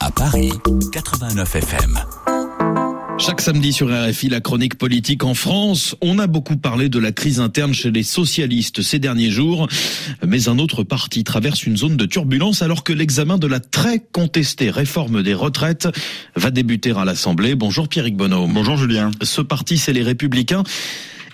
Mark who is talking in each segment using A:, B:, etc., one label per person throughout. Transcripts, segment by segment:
A: à Paris, 89 FM.
B: Chaque samedi sur RFI, la chronique politique en France. On a beaucoup parlé de la crise interne chez les socialistes ces derniers jours, mais un autre parti traverse une zone de turbulence alors que l'examen de la très contestée réforme des retraites va débuter à l'Assemblée. Bonjour Pierrick Bonhomme.
C: Bonjour Julien.
B: Ce parti, c'est les Républicains.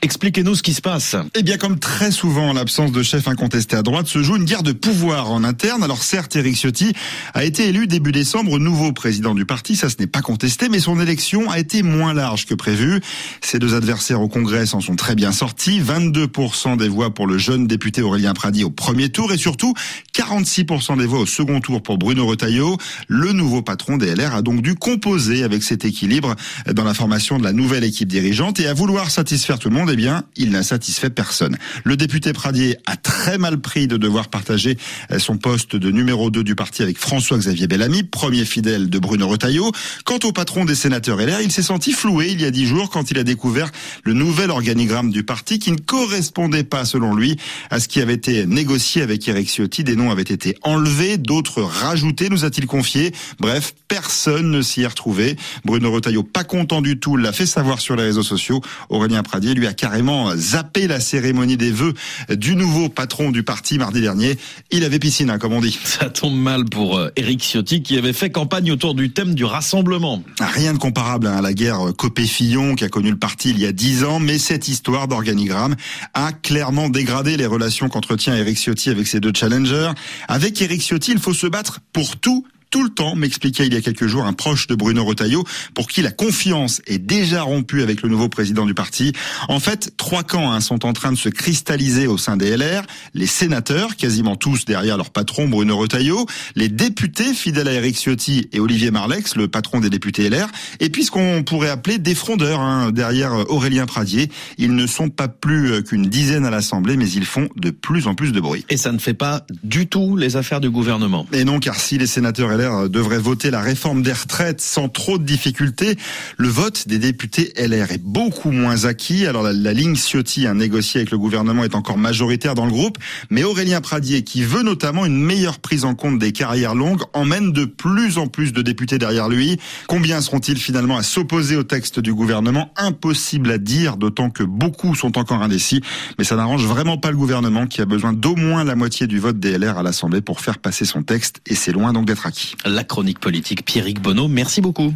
B: Expliquez-nous ce qui se passe.
C: Eh bien, comme très souvent en l'absence de chef incontesté à droite, se joue une guerre de pouvoir en interne. Alors certes, Éric Ciotti a été élu début décembre nouveau président du parti, ça ce n'est pas contesté, mais son élection a été moins large que prévu. Ses deux adversaires au Congrès s'en sont très bien sortis. 22% des voix pour le jeune député Aurélien Pradi au premier tour et surtout 46% des voix au second tour pour Bruno Retailleau. Le nouveau patron des LR a donc dû composer avec cet équilibre dans la formation de la nouvelle équipe dirigeante et à vouloir satisfaire tout le monde, eh bien, il n'a satisfait personne. Le député Pradier a très mal pris de devoir partager euh, son poste de numéro 2 du parti avec François-Xavier Bellamy, premier fidèle de Bruno Retailleau. Quant au patron des sénateurs LR, il s'est senti floué il y a dix jours quand il a découvert le nouvel organigramme du parti qui ne correspondait pas, selon lui, à ce qui avait été négocié avec Eric Ciotti. Des noms avaient été enlevés, d'autres rajoutés, nous a-t-il confié. Bref, personne ne s'y est retrouvé. Bruno Retailleau, pas content du tout, l'a fait savoir sur les réseaux sociaux. Aurélien Pradier lui a carrément zappé la cérémonie des vœux du nouveau patron du parti mardi dernier. Il avait piscine, hein, comme on dit.
B: Ça tombe mal pour euh, Éric Ciotti qui avait fait campagne autour du thème du rassemblement.
C: Rien de comparable hein, à la guerre Copé-Fillon qui a connu le parti il y a dix ans, mais cette histoire d'organigramme a clairement dégradé les relations qu'entretient Éric Ciotti avec ses deux challengers. Avec Éric Ciotti, il faut se battre pour tout tout le temps, m'expliquait il y a quelques jours un proche de Bruno Retailleau, pour qui la confiance est déjà rompue avec le nouveau président du parti. En fait, trois camps hein, sont en train de se cristalliser au sein des LR. Les sénateurs, quasiment tous derrière leur patron Bruno Retailleau, les députés fidèles à Eric Ciotti et Olivier Marlex, le patron des députés LR, et puis ce qu'on pourrait appeler des frondeurs hein, derrière Aurélien Pradier. Ils ne sont pas plus euh, qu'une dizaine à l'Assemblée, mais ils font de plus en plus de bruit.
B: Et ça ne fait pas du tout les affaires du gouvernement.
C: Et non, car si les sénateurs LR devrait voter la réforme des retraites sans trop de difficultés. Le vote des députés LR est beaucoup moins acquis. Alors la, ligne Ciotti, un négocié avec le gouvernement, est encore majoritaire dans le groupe. Mais Aurélien Pradier, qui veut notamment une meilleure prise en compte des carrières longues, emmène de plus en plus de députés derrière lui. Combien seront-ils finalement à s'opposer au texte du gouvernement? Impossible à dire, d'autant que beaucoup sont encore indécis. Mais ça n'arrange vraiment pas le gouvernement qui a besoin d'au moins la moitié du vote des LR à l'Assemblée pour faire passer son texte. Et c'est loin donc d'être acquis.
B: La chronique politique Pierrick Bonneau, merci beaucoup.